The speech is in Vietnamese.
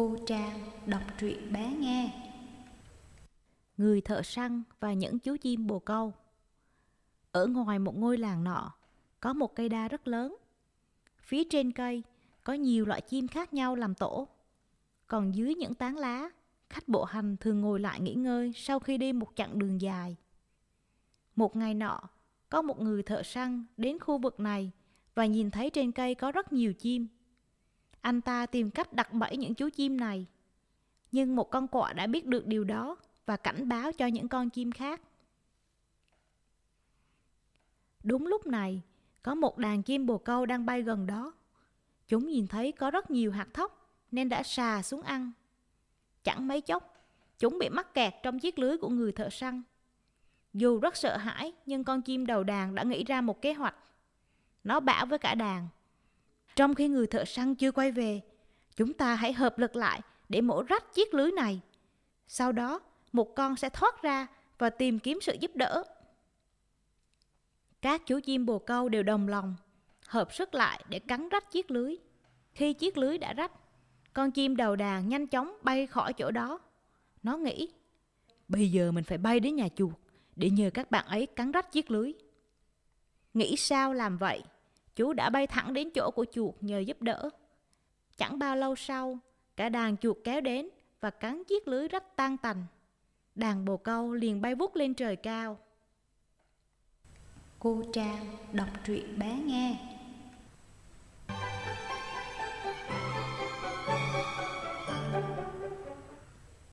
Cô Trang đọc truyện bé nghe. Người thợ săn và những chú chim bồ câu. Ở ngoài một ngôi làng nọ, có một cây đa rất lớn. Phía trên cây có nhiều loại chim khác nhau làm tổ. Còn dưới những tán lá, khách bộ hành thường ngồi lại nghỉ ngơi sau khi đi một chặng đường dài. Một ngày nọ, có một người thợ săn đến khu vực này và nhìn thấy trên cây có rất nhiều chim. Anh ta tìm cách đặt bẫy những chú chim này. Nhưng một con quạ đã biết được điều đó và cảnh báo cho những con chim khác. Đúng lúc này, có một đàn chim bồ câu đang bay gần đó. Chúng nhìn thấy có rất nhiều hạt thóc nên đã xà xuống ăn. Chẳng mấy chốc, chúng bị mắc kẹt trong chiếc lưới của người thợ săn. Dù rất sợ hãi, nhưng con chim đầu đàn đã nghĩ ra một kế hoạch. Nó bảo với cả đàn, trong khi người thợ săn chưa quay về, chúng ta hãy hợp lực lại để mổ rách chiếc lưới này. Sau đó, một con sẽ thoát ra và tìm kiếm sự giúp đỡ. Các chú chim bồ câu đều đồng lòng, hợp sức lại để cắn rách chiếc lưới. Khi chiếc lưới đã rách, con chim đầu đàn nhanh chóng bay khỏi chỗ đó. Nó nghĩ, bây giờ mình phải bay đến nhà chuột để nhờ các bạn ấy cắn rách chiếc lưới. Nghĩ sao làm vậy? Chú đã bay thẳng đến chỗ của chuột nhờ giúp đỡ. Chẳng bao lâu sau, cả đàn chuột kéo đến và cắn chiếc lưới rách tan tành. Đàn bồ câu liền bay vút lên trời cao. Cô Trang đọc truyện bé nghe.